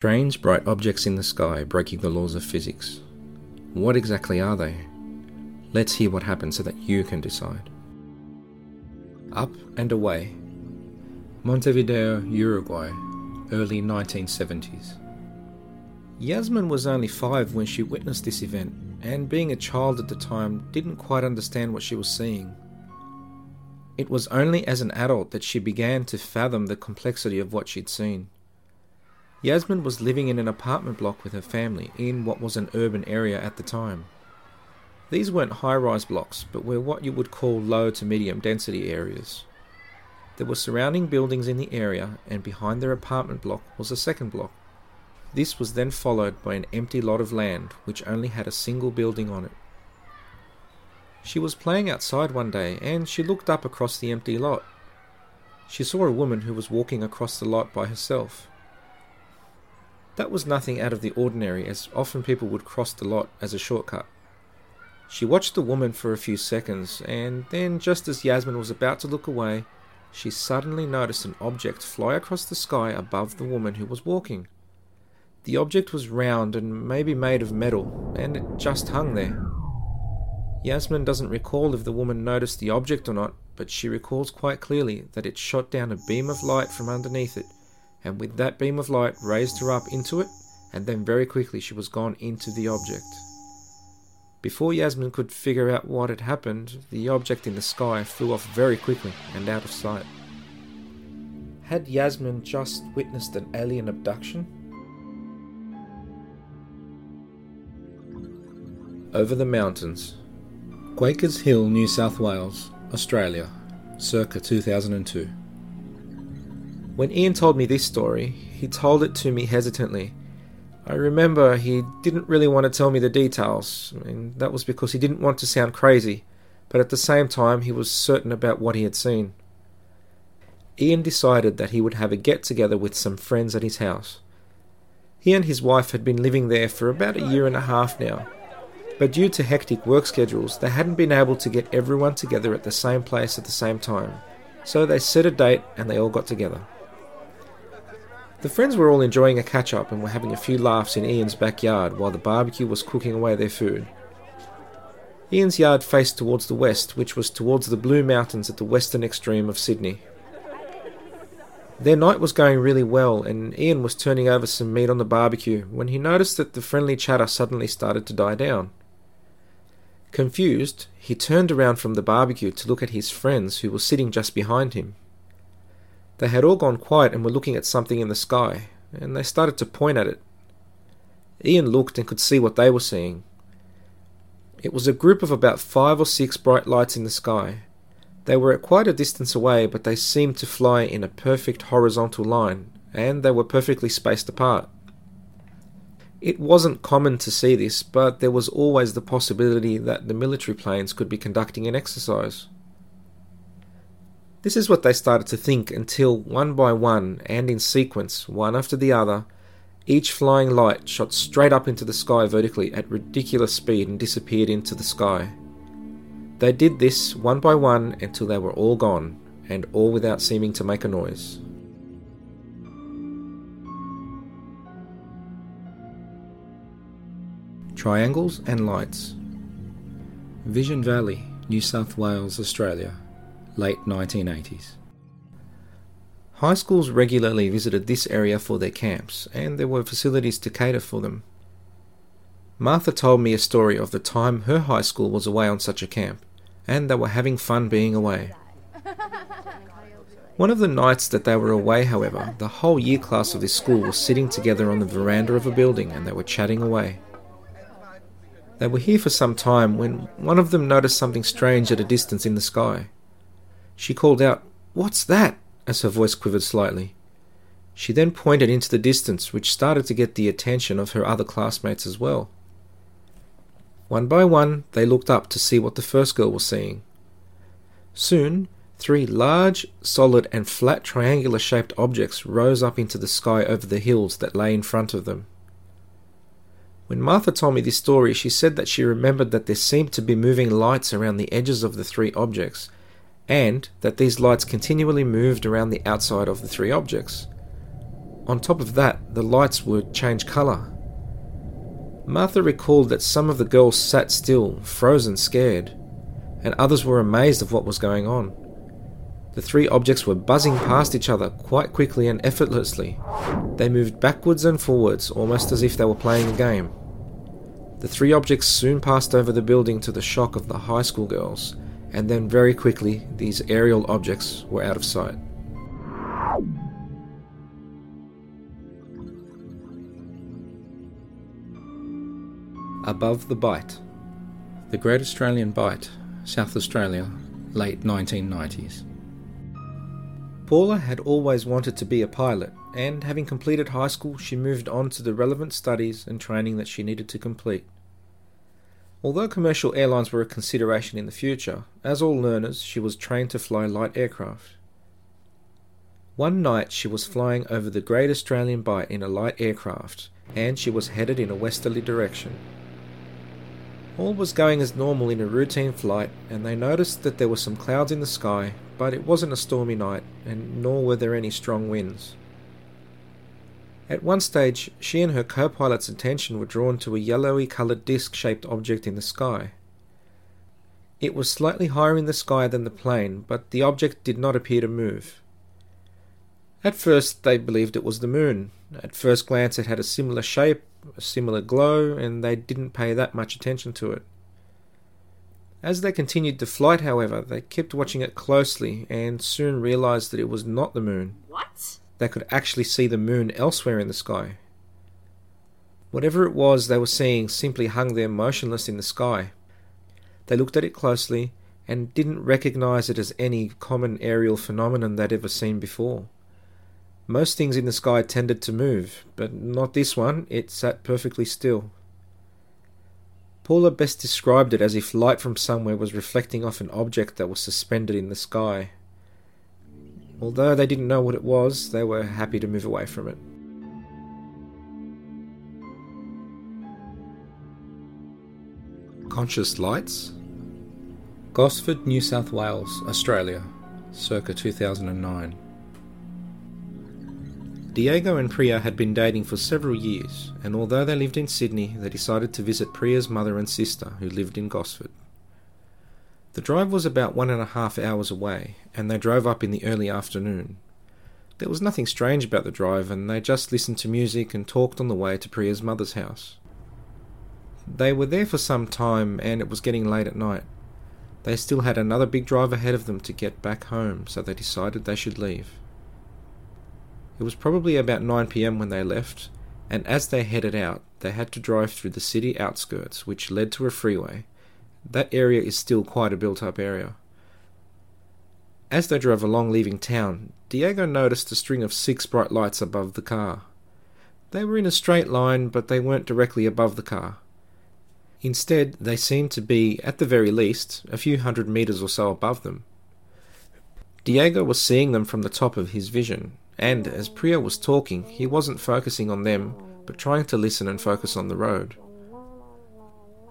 Strange bright objects in the sky breaking the laws of physics. What exactly are they? Let's hear what happened so that you can decide. Up and away. Montevideo, Uruguay, early 1970s. Yasmin was only five when she witnessed this event, and being a child at the time, didn't quite understand what she was seeing. It was only as an adult that she began to fathom the complexity of what she'd seen. Yasmin was living in an apartment block with her family in what was an urban area at the time. These weren't high rise blocks, but were what you would call low to medium density areas. There were surrounding buildings in the area, and behind their apartment block was a second block. This was then followed by an empty lot of land which only had a single building on it. She was playing outside one day and she looked up across the empty lot. She saw a woman who was walking across the lot by herself. That was nothing out of the ordinary, as often people would cross the lot as a shortcut. She watched the woman for a few seconds, and then, just as Yasmin was about to look away, she suddenly noticed an object fly across the sky above the woman who was walking. The object was round and maybe made of metal, and it just hung there. Yasmin doesn't recall if the woman noticed the object or not, but she recalls quite clearly that it shot down a beam of light from underneath it and with that beam of light raised her up into it, and then very quickly she was gone into the object. Before Yasmin could figure out what had happened, the object in the sky flew off very quickly and out of sight. Had Yasmin just witnessed an alien abduction? Over the Mountains, Quakers Hill, New South Wales, Australia, circa 2002. When Ian told me this story, he told it to me hesitantly. I remember he didn't really want to tell me the details, and that was because he didn't want to sound crazy, but at the same time he was certain about what he had seen. Ian decided that he would have a get together with some friends at his house. He and his wife had been living there for about a year and a half now, but due to hectic work schedules, they hadn't been able to get everyone together at the same place at the same time, so they set a date and they all got together. The friends were all enjoying a catch up and were having a few laughs in Ian's backyard while the barbecue was cooking away their food. Ian's yard faced towards the west, which was towards the Blue Mountains at the western extreme of Sydney. Their night was going really well, and Ian was turning over some meat on the barbecue when he noticed that the friendly chatter suddenly started to die down. Confused, he turned around from the barbecue to look at his friends who were sitting just behind him. They had all gone quiet and were looking at something in the sky, and they started to point at it. Ian looked and could see what they were seeing. It was a group of about five or six bright lights in the sky. They were at quite a distance away, but they seemed to fly in a perfect horizontal line, and they were perfectly spaced apart. It wasn't common to see this, but there was always the possibility that the military planes could be conducting an exercise. This is what they started to think until, one by one, and in sequence, one after the other, each flying light shot straight up into the sky vertically at ridiculous speed and disappeared into the sky. They did this one by one until they were all gone, and all without seeming to make a noise. Triangles and Lights Vision Valley, New South Wales, Australia late 1980s. High schools regularly visited this area for their camps, and there were facilities to cater for them. Martha told me a story of the time her high school was away on such a camp, and they were having fun being away. One of the nights that they were away, however, the whole year class of this school was sitting together on the veranda of a building and they were chatting away. They were here for some time when one of them noticed something strange at a distance in the sky. She called out, What's that? as her voice quivered slightly. She then pointed into the distance, which started to get the attention of her other classmates as well. One by one, they looked up to see what the first girl was seeing. Soon, three large, solid, and flat triangular shaped objects rose up into the sky over the hills that lay in front of them. When Martha told me this story, she said that she remembered that there seemed to be moving lights around the edges of the three objects, and that these lights continually moved around the outside of the three objects. On top of that, the lights would change colour. Martha recalled that some of the girls sat still, frozen, scared, and others were amazed of what was going on. The three objects were buzzing past each other quite quickly and effortlessly. They moved backwards and forwards, almost as if they were playing a game. The three objects soon passed over the building to the shock of the high school girls, and then very quickly these aerial objects were out of sight. Above the Bight. The Great Australian Bight, South Australia, late 1990s. Paula had always wanted to be a pilot, and having completed high school, she moved on to the relevant studies and training that she needed to complete. Although commercial airlines were a consideration in the future, as all learners, she was trained to fly light aircraft. One night she was flying over the Great Australian Bight in a light aircraft, and she was headed in a westerly direction. All was going as normal in a routine flight, and they noticed that there were some clouds in the sky, but it wasn't a stormy night, and nor were there any strong winds. At one stage, she and her co pilot's attention were drawn to a yellowy coloured disc shaped object in the sky. It was slightly higher in the sky than the plane, but the object did not appear to move. At first, they believed it was the moon. At first glance, it had a similar shape, a similar glow, and they didn't pay that much attention to it. As they continued the flight, however, they kept watching it closely and soon realized that it was not the moon. What? They could actually see the moon elsewhere in the sky. Whatever it was they were seeing simply hung there motionless in the sky. They looked at it closely and didn't recognize it as any common aerial phenomenon they'd ever seen before. Most things in the sky tended to move, but not this one, it sat perfectly still. Paula best described it as if light from somewhere was reflecting off an object that was suspended in the sky. Although they didn't know what it was, they were happy to move away from it. Conscious Lights Gosford, New South Wales, Australia, circa 2009. Diego and Priya had been dating for several years, and although they lived in Sydney, they decided to visit Priya's mother and sister, who lived in Gosford. The drive was about one and a half hours away, and they drove up in the early afternoon. There was nothing strange about the drive, and they just listened to music and talked on the way to Priya's mother's house. They were there for some time, and it was getting late at night. They still had another big drive ahead of them to get back home, so they decided they should leave. It was probably about 9 pm when they left, and as they headed out, they had to drive through the city outskirts, which led to a freeway. That area is still quite a built up area. As they drove along leaving town, Diego noticed a string of six bright lights above the car. They were in a straight line, but they weren't directly above the car. Instead, they seemed to be, at the very least, a few hundred meters or so above them. Diego was seeing them from the top of his vision, and as Priya was talking, he wasn't focusing on them, but trying to listen and focus on the road.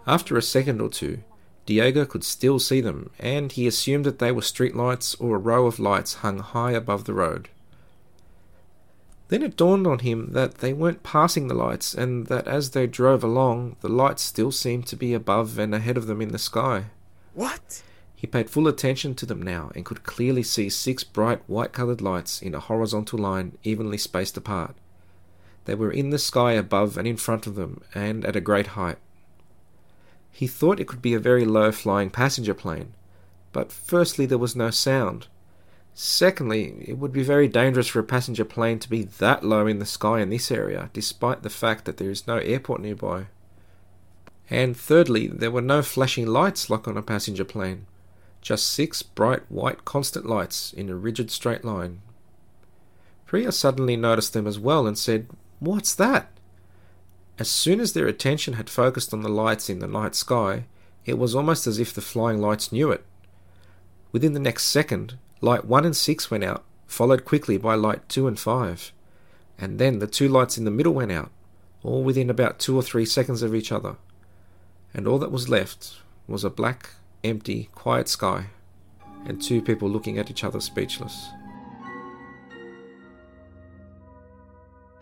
After a second or two, Diego could still see them, and he assumed that they were streetlights or a row of lights hung high above the road. Then it dawned on him that they weren't passing the lights, and that as they drove along, the lights still seemed to be above and ahead of them in the sky. What? He paid full attention to them now and could clearly see six bright white coloured lights in a horizontal line evenly spaced apart. They were in the sky above and in front of them, and at a great height. He thought it could be a very low flying passenger plane, but firstly, there was no sound. Secondly, it would be very dangerous for a passenger plane to be that low in the sky in this area, despite the fact that there is no airport nearby. And thirdly, there were no flashing lights like on a passenger plane just six bright white constant lights in a rigid straight line. Priya suddenly noticed them as well and said, What's that? As soon as their attention had focused on the lights in the night sky, it was almost as if the flying lights knew it. Within the next second, light 1 and 6 went out, followed quickly by light 2 and 5. And then the two lights in the middle went out, all within about two or three seconds of each other. And all that was left was a black, empty, quiet sky, and two people looking at each other speechless.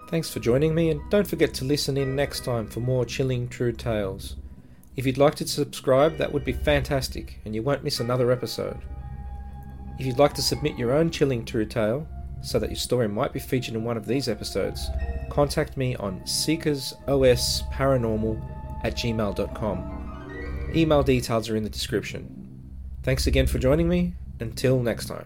Thanks for joining me, and don't forget to listen in next time for more chilling true tales. If you'd like to subscribe, that would be fantastic, and you won't miss another episode. If you'd like to submit your own chilling true tale, so that your story might be featured in one of these episodes, contact me on seekersosparanormal at gmail.com. Email details are in the description. Thanks again for joining me. Until next time.